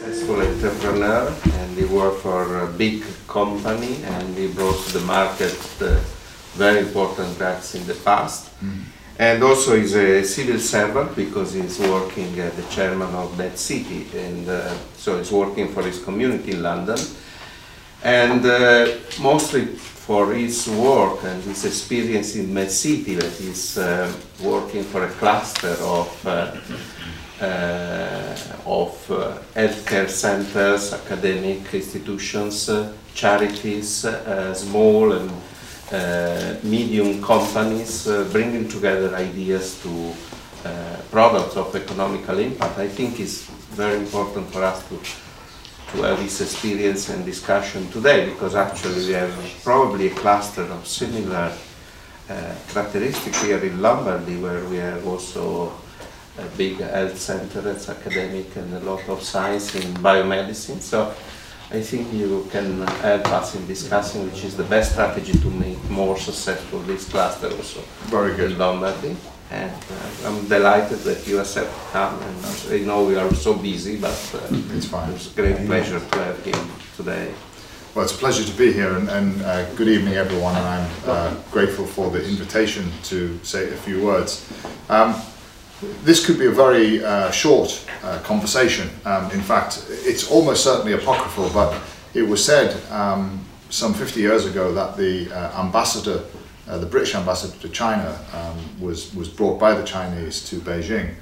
successful entrepreneur and he worked for a big company and he brought to the market the very important drugs in the past. Mm. And also he's a civil servant because he's working as the chairman of that city and uh, so he's working for his community in London. And uh, mostly for his work and his experience in MedCity that he's uh, working for a cluster of uh, of uh, healthcare centers, academic institutions, uh, charities, small and medium companies, bringing together ideas to products of economical impact. I think is very important for us to to have this experience and discussion today because actually we have probably a cluster of similar uh, characteristics here in Lombardy where we have also a big health center, it's academic and a lot of science in biomedicine. So I think you can help us in discussing which is the best strategy to make more successful this cluster also. Very good. In Lombardy. And uh, I'm delighted that you accept to come. And I know we are so busy, but uh, it's fine. It's a great pleasure to have him today. Well, it's a pleasure to be here, and, and uh, good evening, everyone. And I'm uh, grateful for the invitation to say a few words. Um, this could be a very uh, short uh, conversation. Um, in fact, it's almost certainly apocryphal, but it was said um, some 50 years ago that the uh, ambassador, uh, the British ambassador to China, um, was, was brought by the Chinese to Beijing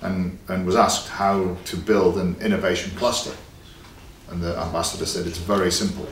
and, and was asked how to build an innovation cluster. And the ambassador said it's very simple.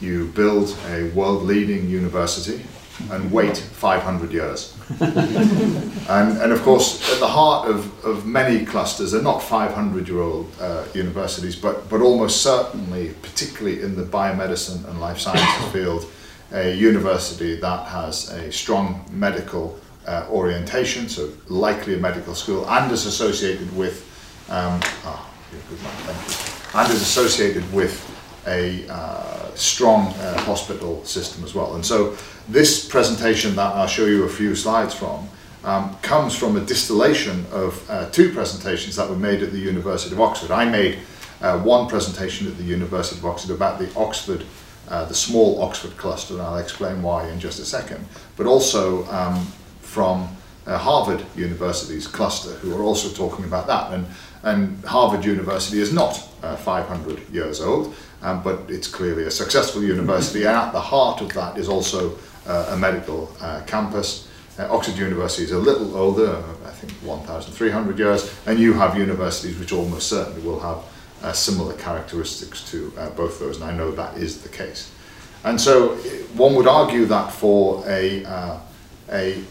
You build a world-leading university and wait 500 years. and, and of course, at the heart of, of many clusters are not 500 year old uh, universities, but, but almost certainly, particularly in the biomedicine and life sciences field, a university that has a strong medical uh, orientation, so likely a medical school, and is associated with, um, oh, good man, thank you, and is associated with a uh, strong uh, hospital system as well. And so this presentation that I'll show you a few slides from um, comes from a distillation of uh, two presentations that were made at the University of Oxford. I made uh, one presentation at the University of Oxford about the Oxford, uh, the small Oxford cluster, and I'll explain why in just a second, but also um, from uh, Harvard University's cluster, who are also talking about that. And, and Harvard University is not 500 years old, um, but it's clearly a successful university, and at the heart of that is also uh, a medical uh, campus. Uh, Oxford University is a little older, I think 1,300 years, and you have universities which almost certainly will have uh, similar characteristics to uh, both those, and I know that is the case. And so one would argue that for a, uh, a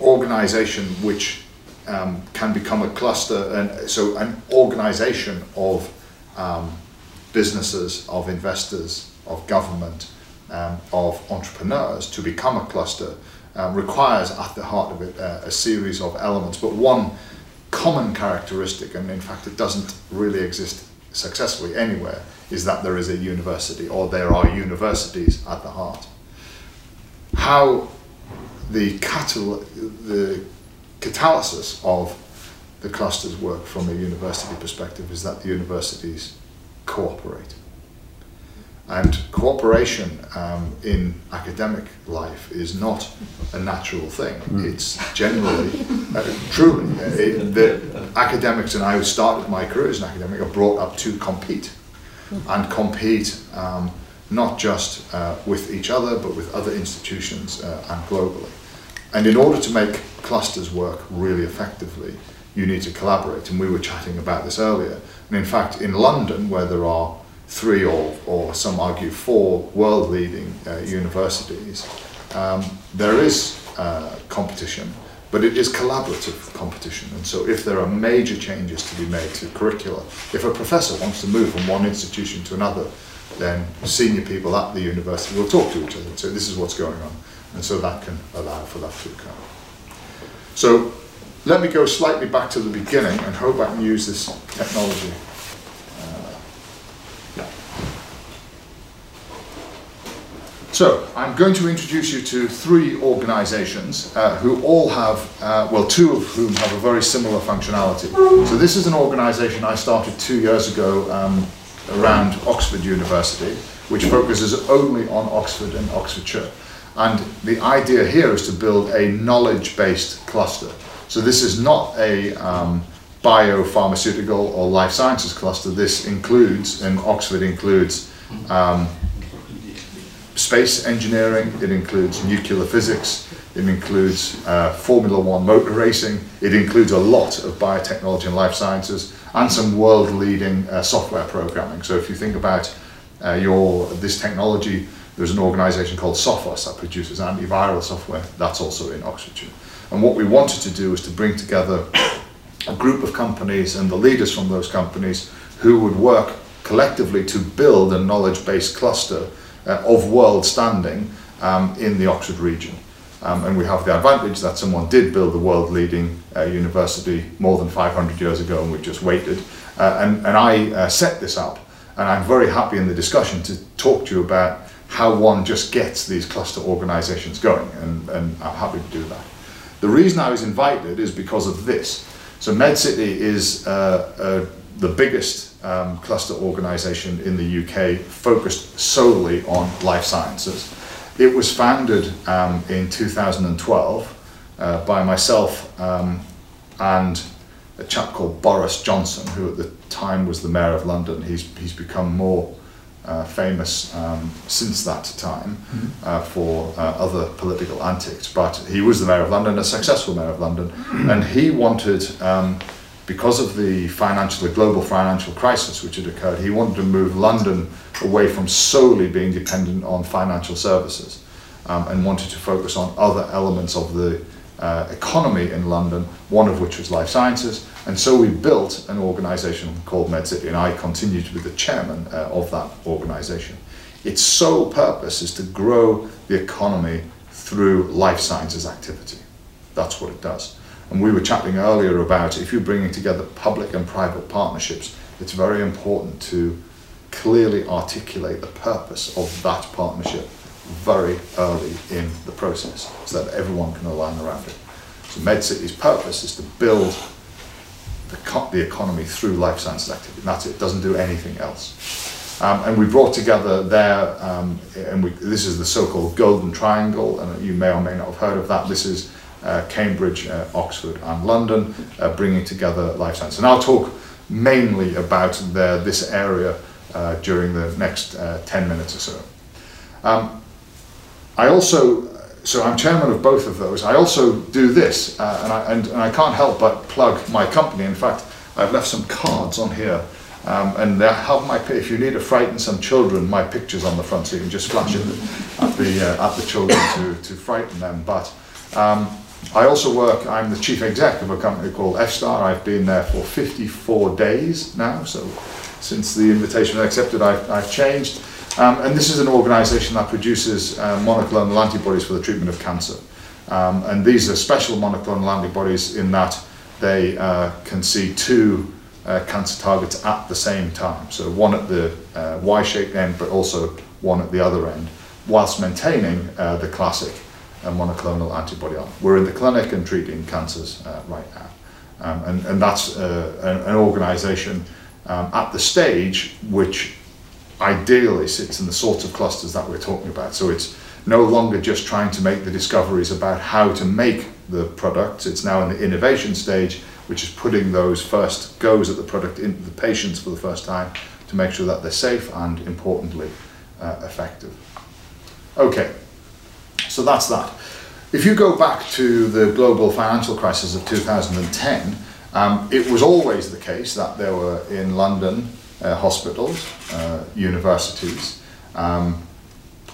organization which um, can become a cluster, and so an organization of um, businesses, of investors, of government, um, of entrepreneurs to become a cluster um, requires at the heart of it uh, a series of elements, but one common characteristic, and in fact it doesn't really exist successfully anywhere, is that there is a university or there are universities at the heart. How the, catal the catalysis of the clusters work from a university perspective is that the universities cooperate. And cooperation um, in academic life is not a natural thing. Mm. It's generally, uh, truly, uh, it, the academics, and I started my career as an academic, are brought up to compete. And compete um, not just uh, with each other, but with other institutions uh, and globally. And in order to make clusters work really effectively, you need to collaborate. And we were chatting about this earlier. And in fact, in London, where there are three or, or some argue four world leading uh, universities, um, there is uh, competition, but it is collaborative competition. And so if there are major changes to be made to curricula, if a professor wants to move from one institution to another, then senior people at the university will talk to each other and say, this is what's going on. And so that can allow for that to occur. So let me go slightly back to the beginning and hope I can use this technology. Uh, So, I'm going to introduce you to three organisations uh, who all have, uh, well, two of whom have a very similar functionality. So, this is an organisation I started two years ago um, around Oxford University, which focuses only on Oxford and Oxfordshire. And the idea here is to build a knowledge based cluster. So, this is not a um, biopharmaceutical or life sciences cluster. This includes, and Oxford includes, um, space engineering, it includes nuclear physics, it includes uh, Formula One motor racing, it includes a lot of biotechnology and life sciences, and some world-leading uh, software programming. So if you think about uh, your this technology, there's an organisation called Sophos that produces antiviral software. That's also in Oxfordshire. And what we wanted to do is to bring together a group of companies and the leaders from those companies who would work collectively to build a knowledge-based cluster uh, of world standing um, in the Oxford region. Um, and we have the advantage that someone did build a world leading uh, university more than 500 years ago and we've just waited. Uh, and, and I uh, set this up and I'm very happy in the discussion to talk to you about how one just gets these cluster organizations going and, and I'm happy to do that. The reason I was invited is because of this. So MedCity is uh, uh, the biggest um, cluster organisation in the UK focused solely on life sciences. It was founded um, in 2012 uh, by myself um, and a chap called Boris Johnson, who at the time was the Mayor of London. He's, he's become more uh, famous um, since that time mm-hmm. uh, for uh, other political antics, but he was the Mayor of London, a successful Mayor of London, and he wanted um, because of the financial, the global financial crisis which had occurred, he wanted to move London away from solely being dependent on financial services um, and wanted to focus on other elements of the uh, economy in London, one of which was life sciences. And so we built an organisation called MedCity, and I continue to be the chairman uh, of that organisation. Its sole purpose is to grow the economy through life sciences activity. That's what it does. And we were chatting earlier about if you're bringing together public and private partnerships, it's very important to clearly articulate the purpose of that partnership very early in the process so that everyone can align around it. So MedCity's purpose is to build the, the economy through life sciences activity. And that's it, it doesn't do anything else. Um, and we brought together there, um, and we, this is the so-called Golden Triangle, and you may or may not have heard of that. This is uh, Cambridge, uh, Oxford and London, uh, bringing together life science. And I'll talk mainly about the, this area uh, during the next uh, 10 minutes or so. Um, I also, so I'm chairman of both of those. I also do this, uh, and, I, and, and I can't help but plug my company. In fact, I've left some cards on here um, and they have my, if you need to frighten some children, my picture's on the front, so you can just flash it at the, uh, at the children to, to frighten them. But um, I also work, I'm the chief exec of a company called F-Star. I've been there for 54 days now, so since the invitation was accepted, I've, I've changed. Um, and this is an organisation that produces uh, monoclonal antibodies for the treatment of cancer. Um, and these are special monoclonal antibodies in that they uh, can see two uh, cancer targets at the same time. So one at the uh, Y-shaped end, but also one at the other end, whilst maintaining uh, the classic a monoclonal antibody on. We're in the clinic and treating cancers uh, right now. Um, and, and that's uh, an, an organisation um, at the stage which ideally sits in the sorts of clusters that we're talking about. So it's no longer just trying to make the discoveries about how to make the products, it's now in the innovation stage, which is putting those first goes at the product into the patients for the first time to make sure that they're safe and importantly uh, effective. Okay, so that's that. If you go back to the global financial crisis of 2010, um, it was always the case that there were in London hospitals, uh, universities, um,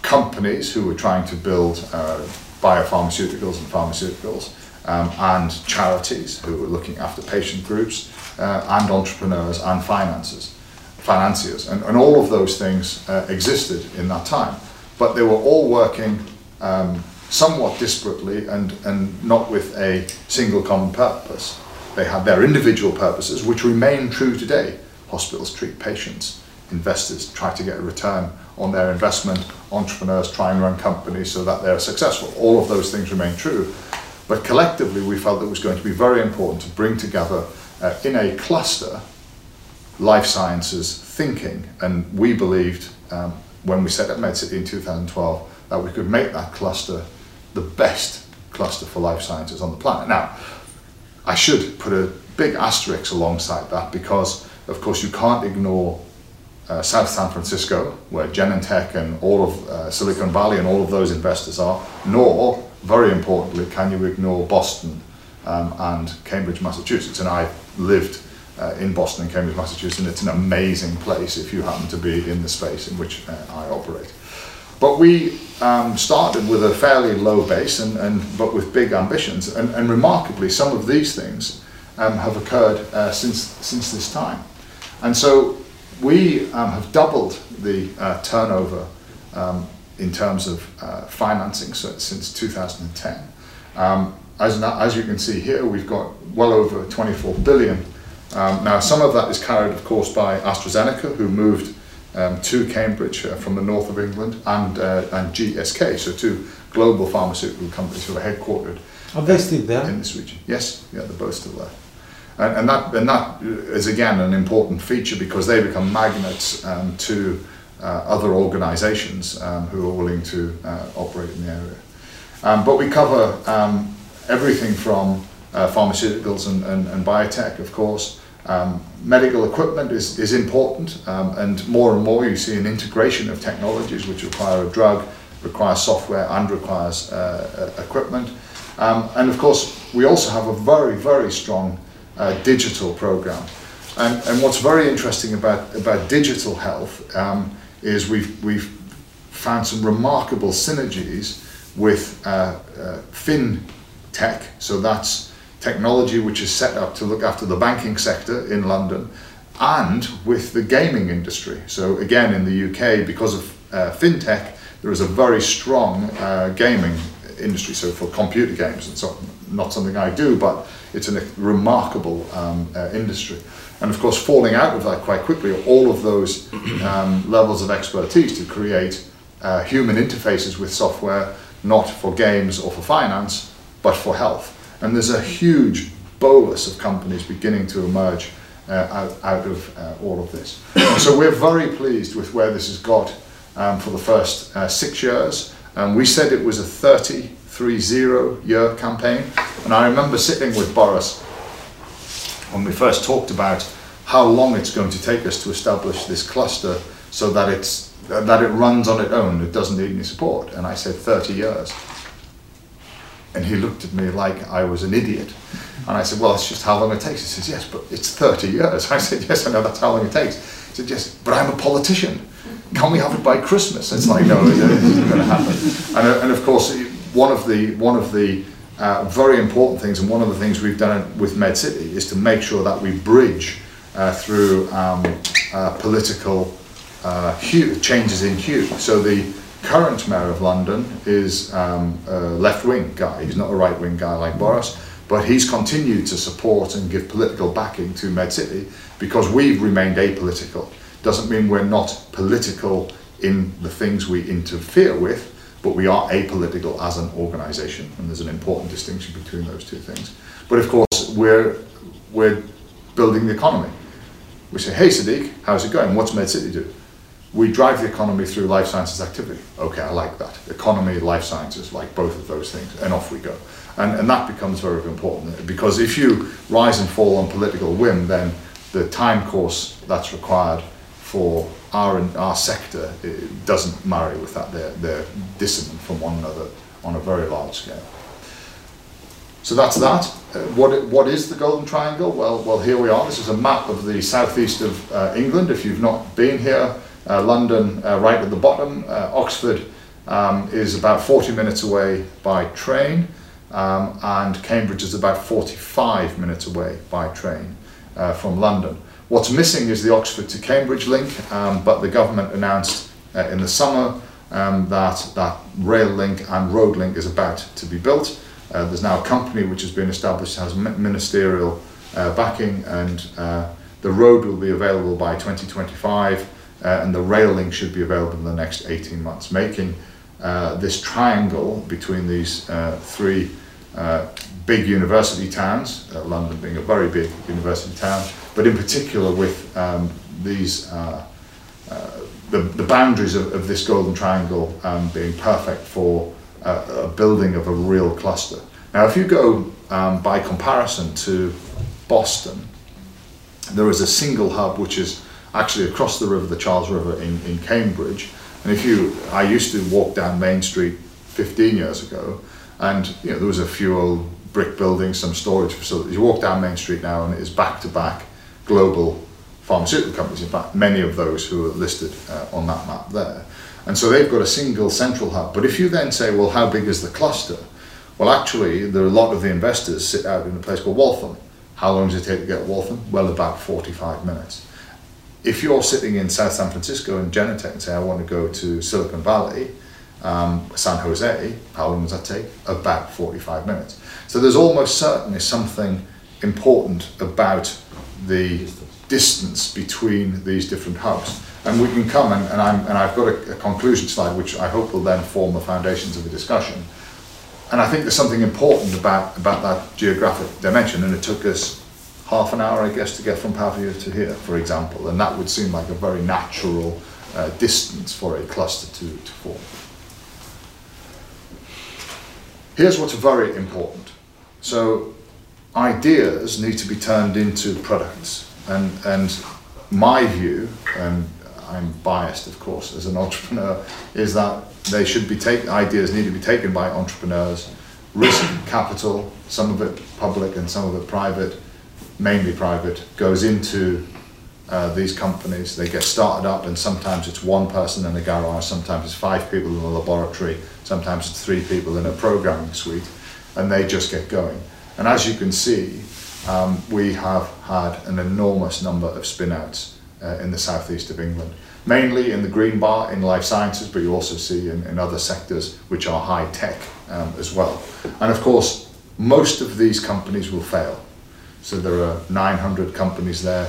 companies who were trying to build uh, biopharmaceuticals and pharmaceuticals, um, and charities who were looking after patient groups, uh, and entrepreneurs and finances, financiers. And, and all of those things uh, existed in that time. But they were all working um, somewhat disparately and, and not with a single common purpose. They had their individual purposes, which remain true today. Hospitals treat patients investors try to get a return on their investment, entrepreneurs try and run companies so that they're successful. All of those things remain true. But collectively, we felt it was going to be very important to bring together uh, in a cluster life sciences thinking. And we believed um, when we set up MedCity in 2012 that we could make that cluster the best cluster for life sciences on the planet. Now, I should put a big asterisk alongside that because, of course, you can't ignore uh, South San Francisco, where Genentech and all of uh, Silicon Valley and all of those investors are, nor, very importantly, can you ignore Boston um, and Cambridge, Massachusetts. And I lived uh, in Boston and Cambridge, Massachusetts, and it's an amazing place if you happen to be in the space in which uh, I operate. But we um, started with a fairly low base, and, and but with big ambitions. And, and remarkably, some of these things um, have occurred uh, since since this time. And so we um, have doubled the uh, turnover um, in terms of uh, financing so, since 2010. Um, as, as you can see here, we've got well over 24 billion. Um, now, some of that is carried, of course, by AstraZeneca, who moved um, to Cambridge uh, from the north of England, and, uh, and GSK, so two global pharmaceutical companies who are headquartered are they still there? in this region. Yes, yeah, they're both still there. And, and, that, and that is again an important feature because they become magnets um, to uh, other organizations um, who are willing to uh, operate in the area. Um, but we cover um, everything from uh, pharmaceuticals and, and, and biotech, of course, um, medical equipment is, is important, um, and more and more you see an integration of technologies which require a drug, require software, and requires uh, equipment. And of course, we also have a very, very strong uh, digital program. And, and what's very interesting about, about digital health um, is we've, we've found some remarkable synergies with uh, uh, FinTech, so that's technology which is set up to look after the banking sector in London and with the gaming industry. So again, in the UK, because of uh, fintech, there is a very strong uh, gaming industry. So for computer games, and so not something I do, but it's a remarkable um, uh, industry. And of course, falling out of that quite quickly, all of those um, levels of expertise to create uh, human interfaces with software, not for games or for finance, but for health. And there's a huge bolus of companies beginning to emerge uh, out, out of uh, all of this. so we're very pleased with where this has got um, for the first uh, six years. Um, we said it was a 30, 3-0 year campaign. And I remember sitting with Boris when we first talked about how long it's going to take us to establish this cluster so that it's that it runs on its own, it doesn't need any support. And I said 30 years. And he looked at me like I was an idiot. And I said, well, it's just how long it takes. He says, yes, but it's 30 years. I said, yes, I know that's how long it takes. He said, yes, but I'm a politician. Can we have it by Christmas? It's like, no, it isn't going to happen. And, and of course, one of the, one of the uh, very important things, and one of the things we've done with MedCity is to make sure that we bridge uh, through um, uh, political uh, hue, changes in hue. So the current mayor of London is um, a left-wing guy. He's not a right-wing guy like Boris, but he's continued to support and give political backing to MedCity because we've remained apolitical. Doesn't mean we're not political in the things we interfere with, but we are apolitical as an organisation, and there's an important distinction between those two things. But of course, we're, we're building the economy. We say, hey Sadiq, how's it going? What's MedCity do? we drive the economy through life sciences activity. Okay, I like that. Economy, life sciences, like both of those things, and off we go. And, and that becomes very important because if you rise and fall on political whim, then the time course that's required for our our sector doesn't marry with that. They're, they're dissonant from one another on a very large scale. So that's that. Uh, what, what is the Golden Triangle? Well, well, here we are. This is a map of the southeast of uh, England. If you've not been here, uh, London uh, right at the bottom. Uh, Oxford um, is about 40 minutes away by train um, and Cambridge is about 45 minutes away by train uh, from London. What's missing is the Oxford to Cambridge link, um, but the government announced uh, in the summer um, that that rail link and road link is about to be built. Uh, there's now a company which has been established, has ministerial backing, and the road will be available by 2025 uh, and the rail link should be available in the next 18 months, making uh, this triangle between these uh, three uh, big university towns, uh, London being a very big university town, but in particular with um, these uh, uh, the, the boundaries of, of this golden triangle um, being perfect for uh, a building of a real cluster. Now, if you go um, by comparison to Boston, there is a single hub which is actually across the river, the Charles River in, in Cambridge. And if you, I used to walk down Main Street 15 years ago, and you know there was a few old brick buildings, some storage facilities. You walk down Main Street now, and it is back to back global pharmaceutical companies, in fact, many of those who are listed uh, on that map there. And so they've got a single central hub. But if you then say, well, how big is the cluster? Well, actually, there are a lot of the investors sit out in a place called Waltham. How long does it take to get to Waltham? Well, about 45 minutes. If you're sitting in South San Francisco in Genentech and say, I want to go to Silicon Valley, um, San Jose, how long does that take? About 45 minutes. So there's almost certainly something important about the distance between these different hubs. And we can come, and, and, and I've got a, a conclusion slide which I hope will then form the foundations of the discussion. And I think there's something important about, about that geographic dimension, and it took us half an hour, I guess, to get from Pavia to here, for example, and that would seem like a very natural uh, distance for a cluster to, to form. Here's what's very important. So ideas need to be turned into products. And, and my view, and I'm biased of course as an entrepreneur, is that they should be taken, ideas need to be taken by entrepreneurs, risk capital, some of it public and some of it private, mainly private, goes into uh, these companies. They get started up and sometimes it's one person in a garage, sometimes it's five people in a laboratory, sometimes it's three people in a programming suite, and they just get going. And as you can see, um, we have had an enormous number of spin-outs uh, in the southeast of England, mainly in the green bar in life sciences, but you also see in, in other sectors which are high tech um, as well. And of course, most of these companies will fail. So there are 900 companies there,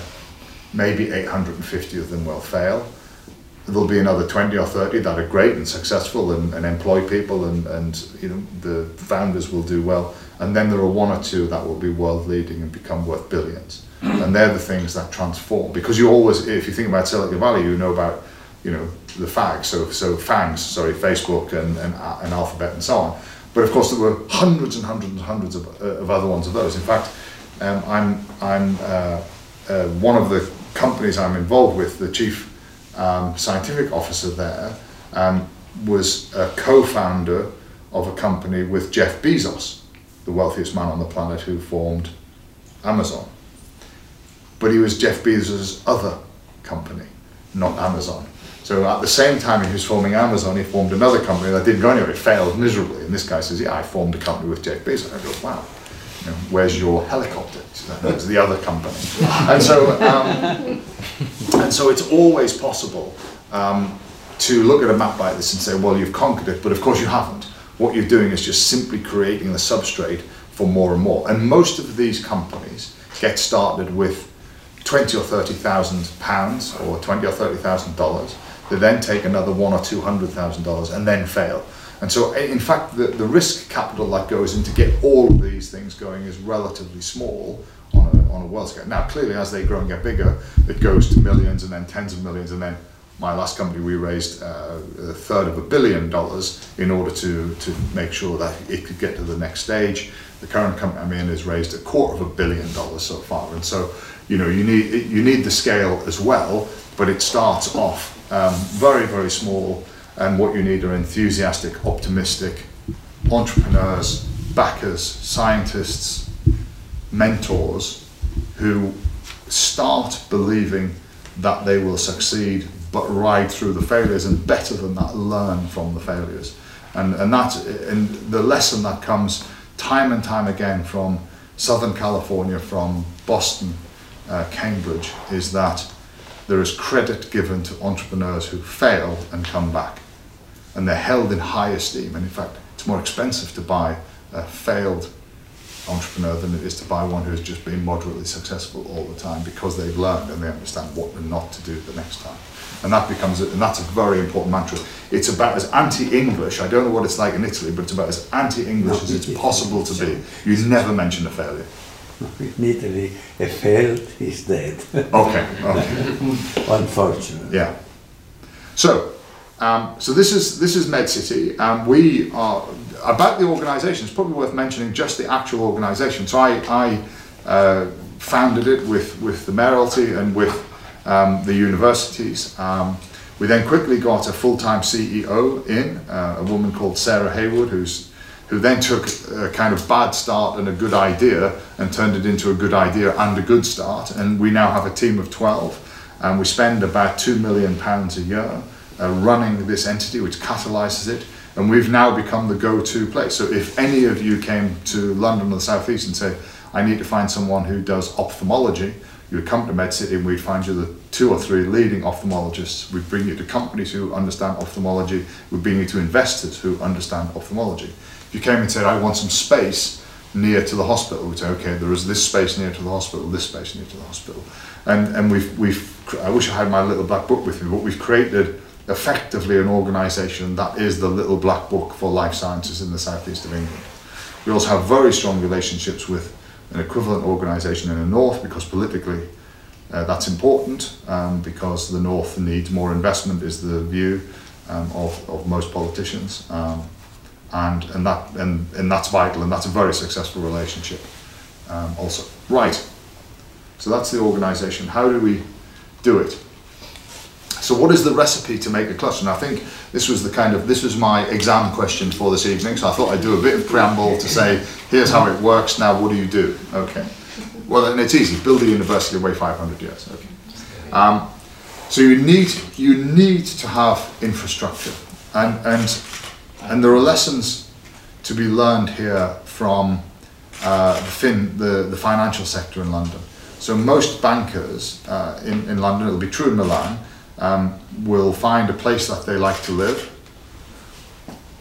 maybe 850 of them will fail. There'll be another 20 or 30 that are great and successful and, and employ people and, and you know the founders will do well and then there are one or two that will be world leading and become worth billions. and they're the things that transform. Because you always, if you think about Silicon Valley, you know about, you know, the FAGs, so, so FANGs, sorry, Facebook and, and, and Alphabet and so on. But of course, there were hundreds and hundreds and hundreds of, uh, of other ones of those. In fact, um, I'm, I'm uh, uh, one of the companies I'm involved with, the chief um, scientific officer there, um, was a co-founder of a company with Jeff Bezos the wealthiest man on the planet who formed Amazon. But he was Jeff Bezos' other company, not Amazon. So at the same time he was forming Amazon, he formed another company that didn't go anywhere. It failed miserably. And this guy says, yeah, I formed a company with Jeff Bezos. I go, wow, know, where's your helicopter? That's the other company. And so, um, and so it's always possible um, to look at a map like this and say, well, you've conquered it, but of course you haven't what you're doing is just simply creating the substrate for more and more. And most of these companies get started with 20 or 30,000 pounds or 20 or 30,000 dollars. They then take another one or two hundred thousand dollars and then fail. And so, in fact, the, the risk capital that goes in to get all of these things going is relatively small on a, on a world scale. Now, clearly, as they grow and get bigger, it goes to millions and then tens of millions and then my last company, we raised uh, a third of a billion dollars in order to, to make sure that it could get to the next stage. The current company I'm in has raised a quarter of a billion dollars so far. And so, you know, you need, you need the scale as well, but it starts off um, very, very small. And what you need are enthusiastic, optimistic entrepreneurs, backers, scientists, mentors who start believing that they will succeed but ride through the failures and better than that learn from the failures. And and that and the lesson that comes time and time again from southern california from boston uh, cambridge is that there is credit given to entrepreneurs who fail and come back and they're held in high esteem and in fact it's more expensive to buy a failed entrepreneur than it is to buy one who's just been moderately successful all the time because they've learned and they understand what not to do the next time. And that becomes, a, and that's a very important mantra. It's about as anti-English, I don't know what it's like in Italy, but it's about as anti-English as it's possible to be. You never mention a failure. In Italy, a failed is dead. Okay, okay. Unfortunately. Yeah. So, um, so this is this is MedCity. Um, we are about the organisation. It's probably worth mentioning just the actual organisation. So I, I uh, founded it with with the Mayoralty and with um, the universities. Um, we then quickly got a full-time CEO in, uh, a woman called Sarah Haywood, who's who then took a kind of bad start and a good idea and turned it into a good idea and a good start. And we now have a team of 12, and we spend about two million pounds a year uh, running this entity, which catalyses it. And we've now become the go-to place. So if any of you came to London or the Southeast and say, I need to find someone who does ophthalmology, you would come to MedCity and we'd find you the two or three leading ophthalmologists. We'd bring you to companies who understand ophthalmology. We'd bring you to investors who understand ophthalmology. If you came and said, I want some space near to the hospital, we'd say, okay, there is this space near to the hospital, this space near to the hospital. And, and we've, we've, I wish I had my little black book with me, but we've created effectively an organisation that is the little black book for life sciences in the southeast of England. We also have very strong relationships with an equivalent organisation in the north because politically uh, that's important um, because the north needs more investment is the view um, of, of most politicians um, and, and, that, and, and that's vital and that's a very successful relationship um, also. Right, so that's the organisation. How do we do it? So what is the recipe to make a cluster? And I think this was the kind of, this was my exam question for this evening, so I thought I'd do a bit of preamble to say, here's how it works, now what do you do? Okay. Well, and it's easy, build a university away 500 years. Okay. Um, so you need, you need to have infrastructure. And, and, and there are lessons to be learned here from uh, the, fin, the, the financial sector in London. So most bankers uh, in, in London, it'll be true in Milan, um, will find a place that they like to live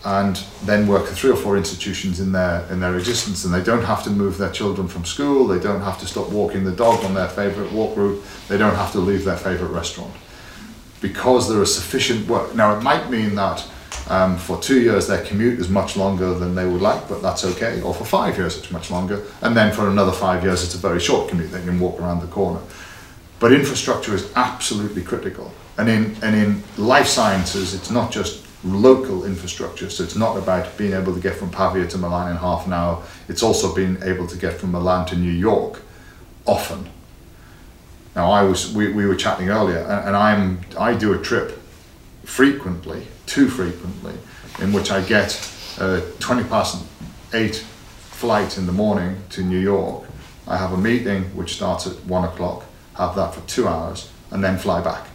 and then work with three or four institutions in their in their existence. And they don't have to move their children from school. They don't have to stop walking the dog on their favorite walk route. They don't have to leave their favorite restaurant. Because there is sufficient work. Now it might mean that um, for two years their commute is much longer than they would like but that's okay. Or for five years it's much longer. And then for another five years it's a very short commute. They can walk around the corner. But infrastructure is absolutely critical and in, and in life sciences, it's not just local infrastructure. So it's not about being able to get from Pavia to Milan in half an hour. It's also being able to get from Milan to New York often. Now I was, we, we were chatting earlier and, and I'm, I do a trip frequently, too frequently, in which I get a 20 past eight flight in the morning to New York. I have a meeting which starts at one o'clock, have that for two hours and then fly back.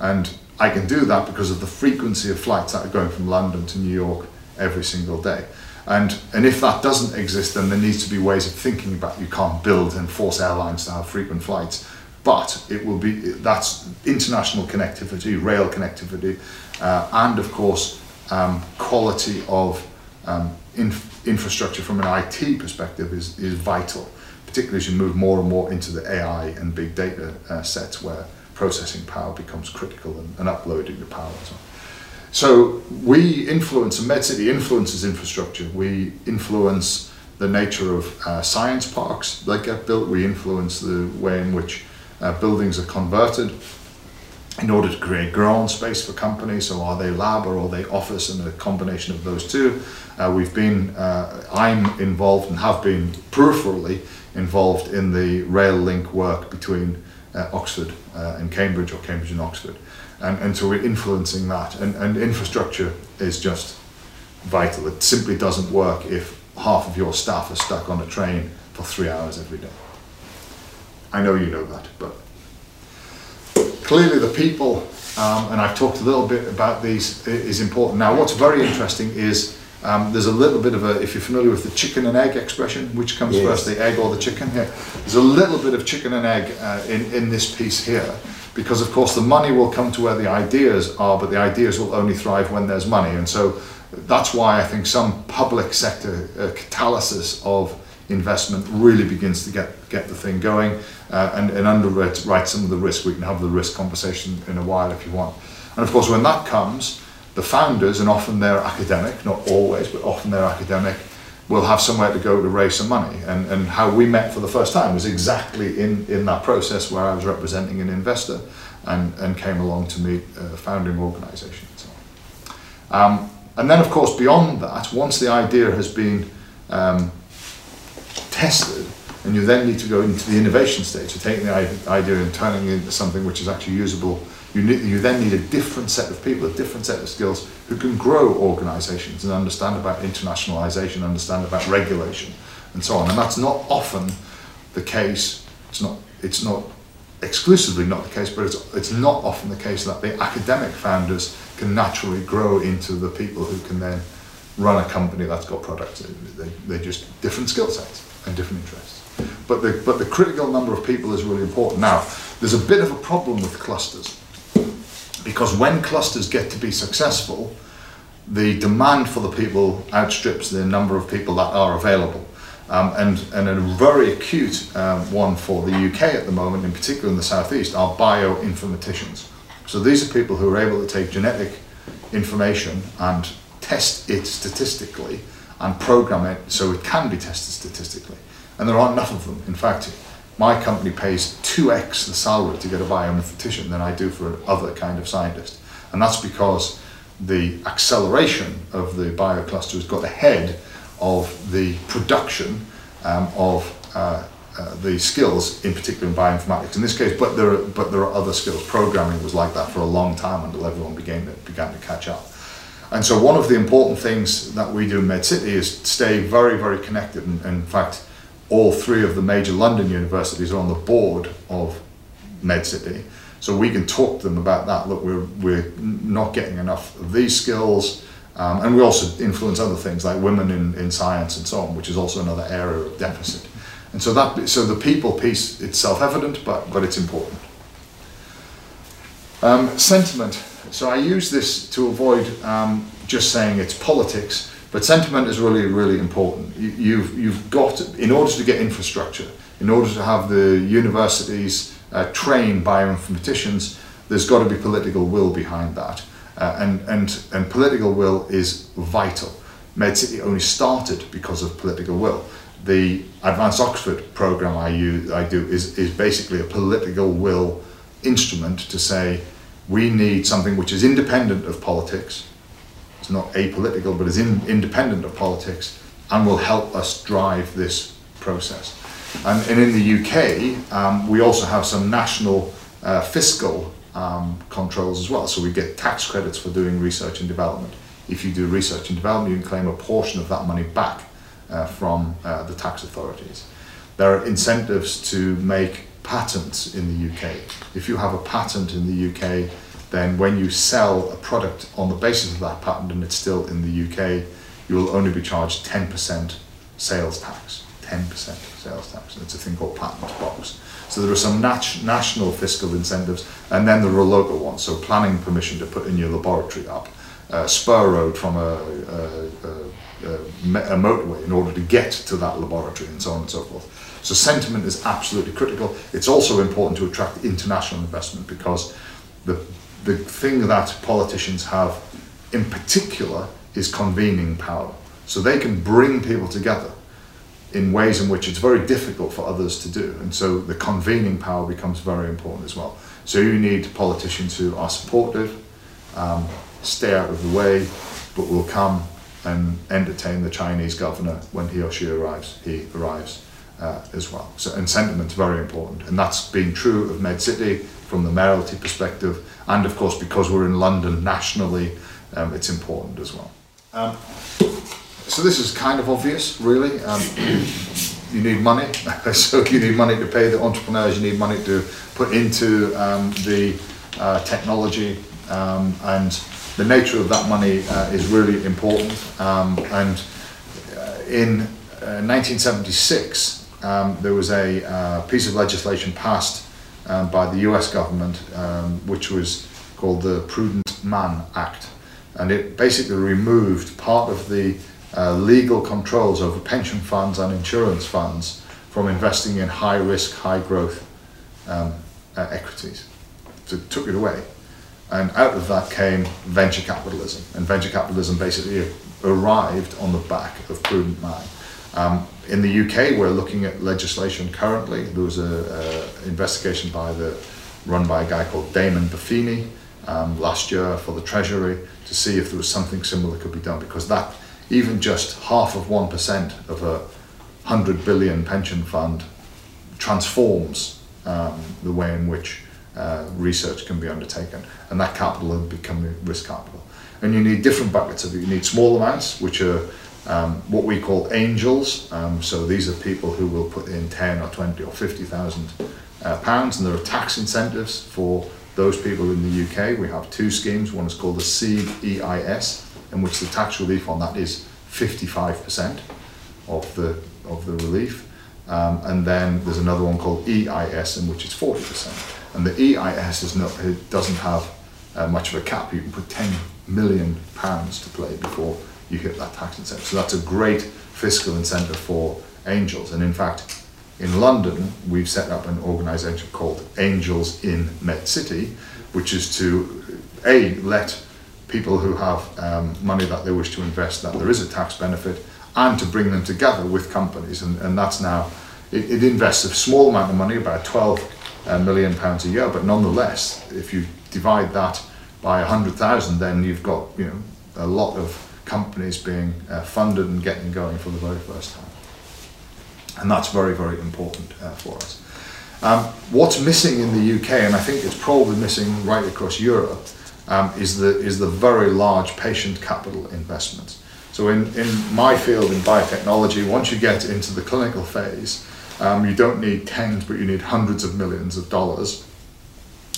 And I can do that because of the frequency of flights that are going from London to New York every single day. And, and if that doesn't exist, then there needs to be ways of thinking about you can't build and force airlines to have frequent flights. But it will be, that's international connectivity, rail connectivity, uh, and of course, um, quality of um, inf infrastructure from an IT perspective is, is vital, particularly as you move more and more into the AI and big data uh, sets where processing power becomes critical and, and uploading the power well. So we influence, and MedCity influences infrastructure. We influence the nature of uh, science parks that get built. We influence the way in which uh, buildings are converted in order to create ground space for companies. So are they lab or are they office and a combination of those two. Uh, we've been, uh, I'm involved and have been peripherally involved in the rail link work between uh, Oxford uh, and Cambridge or Cambridge and Oxford. And, and so we're influencing that. And, and infrastructure is just vital. It simply doesn't work if half of your staff are stuck on a train for three hours every day. I know you know that, but clearly the people, um, and I've talked a little bit about these, is important. Now, what's very interesting is um, there's a little bit of a, if you're familiar with the chicken and egg expression, which comes yes. first, the egg or the chicken here? There's a little bit of chicken and egg uh, in, in this piece here, because of course the money will come to where the ideas are, but the ideas will only thrive when there's money. And so that's why I think some public sector uh, catalysis of investment really begins to get, get the thing going uh, and, and underwrite some of the risk. We can have the risk conversation in a while if you want. And of course, when that comes, the founders, and often they're academic, not always, but often they're academic, will have somewhere to go to raise some money. And, and how we met for the first time was exactly in, in that process where I was representing an investor and, and came along to meet a founding organisation. So, um, and then, of course, beyond that, once the idea has been um, tested, and you then need to go into the innovation stage, so taking the idea and turning it into something which is actually usable, you, need, you then need a different set of people, a different set of skills who can grow organisations and understand about internationalisation, understand about regulation, and so on. And that's not often the case. It's not. It's not exclusively not the case, but it's, it's not often the case that the academic founders can naturally grow into the people who can then run a company that's got products. They, they're just different skill sets and different interests. But the, but the critical number of people is really important. Now, there's a bit of a problem with clusters because when clusters get to be successful, the demand for the people outstrips the number of people that are available. Um, and, and a very acute um, one for the UK at the moment, in particular in the southeast, are bioinformaticians. So these are people who are able to take genetic information and test it statistically and program it so it can be tested statistically. And there aren't enough of them. In fact, my company pays 2x the salary to get a bioinformatician than I do for another kind of scientist. And that's because the acceleration of the biocluster has got ahead of the production um, of uh, uh, the skills, in particular in bioinformatics in this case, but there, are, but there are other skills. Programming was like that for a long time until everyone began to, began to catch up. And so one of the important things that we do in MedCity is stay very, very connected. And, and in fact, all three of the major London universities are on the board of MedCity. So we can talk to them about that. Look, we're, we're not getting enough of these skills. Um, and we also influence other things like women in, in science and so on, which is also another area of deficit. And so that so the people piece it's self-evident, but but it's important. Um, sentiment. So I use this to avoid um, just saying it's politics, but sentiment is really really important. You, you've you've got in order to get infrastructure, in order to have the universities uh, train bioinformaticians, there's got to be political will behind that. Uh, and, and, and political will is vital. MedCity only started because of political will. The Advanced Oxford program I, use, I do is, is basically a political will instrument to say we need something which is independent of politics, it's not apolitical, but is in, independent of politics, and will help us drive this process. And, and in the UK, um, we also have some national uh, fiscal um, controls as well. So we get tax credits for doing research and development. If you do research and development, you can claim a portion of that money back uh, from uh, the tax authorities. There are incentives to make patents in the UK. If you have a patent in the UK, then when you sell a product on the basis of that patent and it's still in the UK, you will only be charged 10% sales tax. 10% sales tax. And it's a thing called patent box. So there are some nat- national fiscal incentives, and then there are local ones. So planning permission to put in your laboratory up, uh, spur road from a, a, a, a, motorway in order to get to that laboratory, and so on and so forth. So sentiment is absolutely critical. It's also important to attract international investment because the the thing that politicians have, in particular, is convening power. So they can bring people together in ways in which it's very difficult for others to do. And so the convening power becomes very important as well. So you need politicians who are supportive, um, stay out of the way, but will come and entertain the Chinese governor when he or she arrives. He arrives uh, as well. So and sentiment's very important, and that's been true of MedCity from the mayoralty perspective, and of course because we're in London nationally, um, it's important as well. Um, so this is kind of obvious, really. Um, you need money, so you need money to pay the entrepreneurs. You need money to put into um, the uh, technology, um, and the nature of that money uh, is really important. Um, and uh, in 1976, uh, um, there was a uh, piece of legislation passed um, by the U.S. government, um, which was called the Prudent Man Act, and it basically removed part of the uh, legal controls over pension funds and insurance funds from investing in high risk, high growth um, uh, equities. So it took it away. And out of that came venture capitalism. And venture capitalism basically arrived on the back of prudent man. In the UK, we're looking at legislation currently. There was an investigation by the run by a guy called Damon Buffini um, last year for the Treasury to see if there was something similar that could be done because that even just half of one percent of a hundred billion pension fund transforms um, the way in which uh, research can be undertaken, and that capital will become risk capital. And you need different buckets of it. You need small amounts, which are um, what we call angels. Um, so these are people who will put in 10 or 20 or 50,000 uh, pounds, and there are tax incentives for those people in the UK. We have two schemes. One is called the SEIS, in which the tax relief on that is 55% of the of the relief. Um, and then there's another one called EIS, in which it's 40%. And the EIS is not, it doesn't have uh, much of a cap. You can put 10 million pounds to play before you hit that tax incentive. So that's a great fiscal incentive for angels. And in fact, in London, we've set up an organisation called Angels in MedCity, which is to a let people who have um, money that they wish to invest that there is a tax benefit, and to bring them together with companies. And, and that's now it, it invests a small amount of money, about 12 a million pounds a year. But nonetheless, if you divide that by 100,000, then you've got you know a lot of companies being uh, funded and getting going for the very first time. And that's very, very important uh, for us. Um, what's missing in the UK, and I think it's probably missing right across Europe, um, is, the, is the very large patient capital investments. So in, in my field in biotechnology, once you get into the clinical phase, um, you don't need tens, but you need hundreds of millions of dollars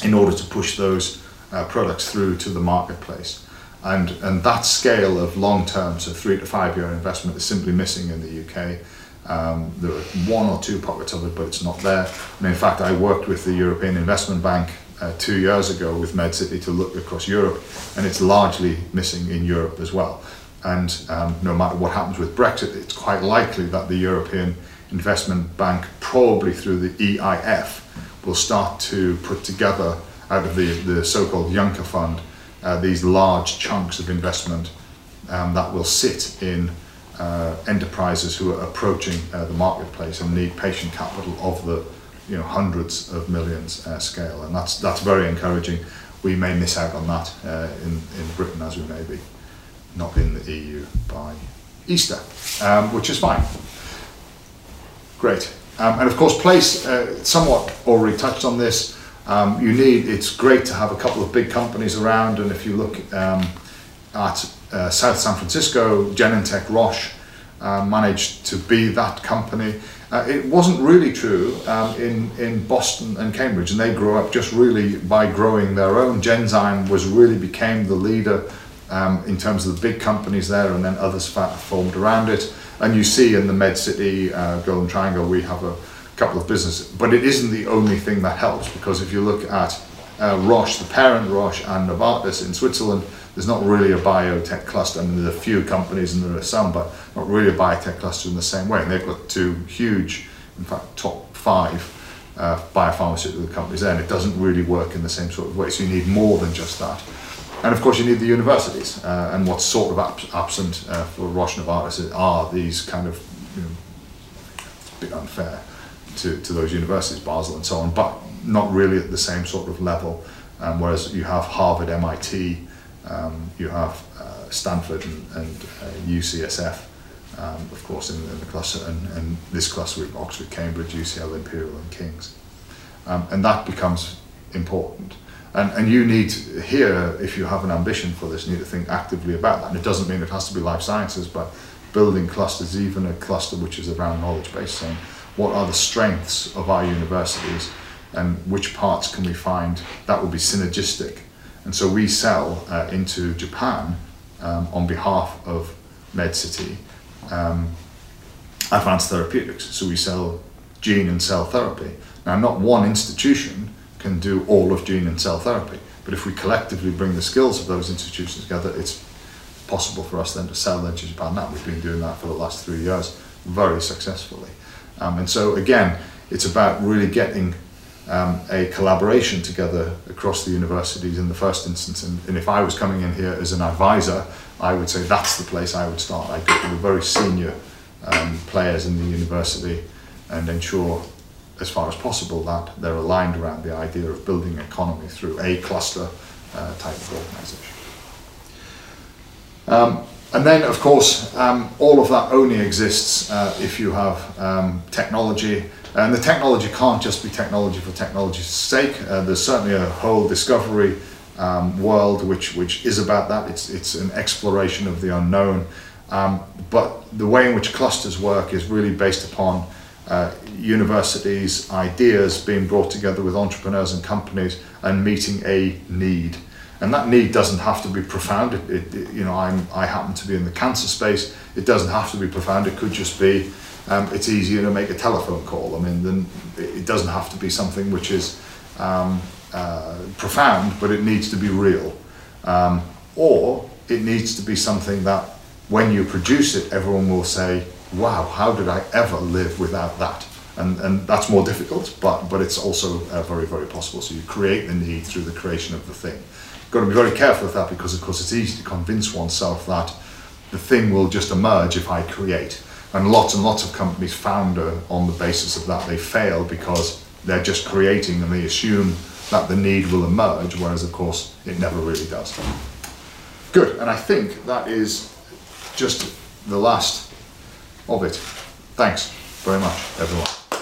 in order to push those uh, products through to the marketplace. And, and that scale of long term, so three to five year investment, is simply missing in the UK. Um, there are one or two pockets of it, but it's not there. And in fact, I worked with the European Investment Bank uh, two years ago with MedCity to look across Europe, and it's largely missing in Europe as well. And um, no matter what happens with Brexit, it's quite likely that the European investment bank, probably through the EIF, will start to put together out of the, the so-called Juncker Fund uh, these large chunks of investment um, that will sit in uh, enterprises who are approaching uh, the marketplace and need patient capital of the you know hundreds of millions uh, scale, and that's that's very encouraging. We may miss out on that uh, in in Britain as we may be not in the EU by Easter, um, which is fine. Great. Um, and of course, place, uh, somewhat already touched on this. Um, you need, it's great to have a couple of big companies around. And if you look um, at uh, South San Francisco, Genentech Roche uh, managed to be that company. Uh, it wasn't really true um, in, in Boston and Cambridge, and they grew up just really by growing their own. Genzyme was really became the leader um, in terms of the big companies there, and then others formed around it. And you see in the MedCity uh, Golden Triangle, we have a couple of businesses, but it isn't the only thing that helps because if you look at uh, Roche, the parent Roche, and Novartis in Switzerland, there's not really a biotech cluster. I mean, there are a few companies and there are some, but not really a biotech cluster in the same way. And they've got two huge, in fact, top five uh, biopharmaceutical companies there, and it doesn't really work in the same sort of way. So you need more than just that. And of course, you need the universities. Uh, and what's sort of ab- absent uh, for Roche and Novartis are these kind of, you know, a bit unfair to, to those universities, Basel and so on, but not really at the same sort of level. Um, whereas you have Harvard, MIT, um, you have uh, Stanford and, and uh, UCSF, um, of course, in, in the cluster, and, and this cluster with Oxford, Cambridge, UCL, Imperial, and King's. Um, and that becomes important. And, and you need here, if you have an ambition for this, you need to think actively about that. And it doesn't mean it has to be life sciences, but building clusters, even a cluster which is around knowledge base, saying what are the strengths of our universities and which parts can we find that will be synergistic. And so we sell uh, into Japan um, on behalf of MedCity um, advanced therapeutics. So we sell gene and cell therapy. Now, not one institution can do all of gene and cell therapy. But if we collectively bring the skills of those institutions together, it's possible for us then to sell them to Japan now. We've been doing that for the last three years very successfully. Um, and so again, it's about really getting um, a collaboration together across the universities in the first instance. And, and if I was coming in here as an advisor, I would say that's the place I would start. I'd go to the very senior um, players in the university and ensure as far as possible that they're aligned around the idea of building an economy through a cluster uh, type of organisation. And then, of course, um, all of that only exists uh, if you have um, technology. And the technology can't just be technology for technology's sake. Uh, there's certainly a whole discovery um, world which, which is about that. It's, it's an exploration of the unknown. Um, but the way in which clusters work is really based upon uh, universities' ideas being brought together with entrepreneurs and companies and meeting a need. And that need doesn't have to be profound. It, it, you know, I'm, I happen to be in the cancer space. It doesn't have to be profound. It could just be, um, it's easier to make a telephone call. I mean, then it doesn't have to be something which is um, uh, profound, but it needs to be real. Um, or it needs to be something that when you produce it, everyone will say, wow, how did I ever live without that? And, and that's more difficult, but, but it's also uh, very, very possible. So you create the need through the creation of the thing got to be very careful with that because, of course, it's easy to convince oneself that the thing will just emerge if I create. And lots and lots of companies founder on the basis of that. They fail because they're just creating and they assume that the need will emerge, whereas, of course, it never really does. Good, and I think that is just the last of it. Thanks very much, everyone.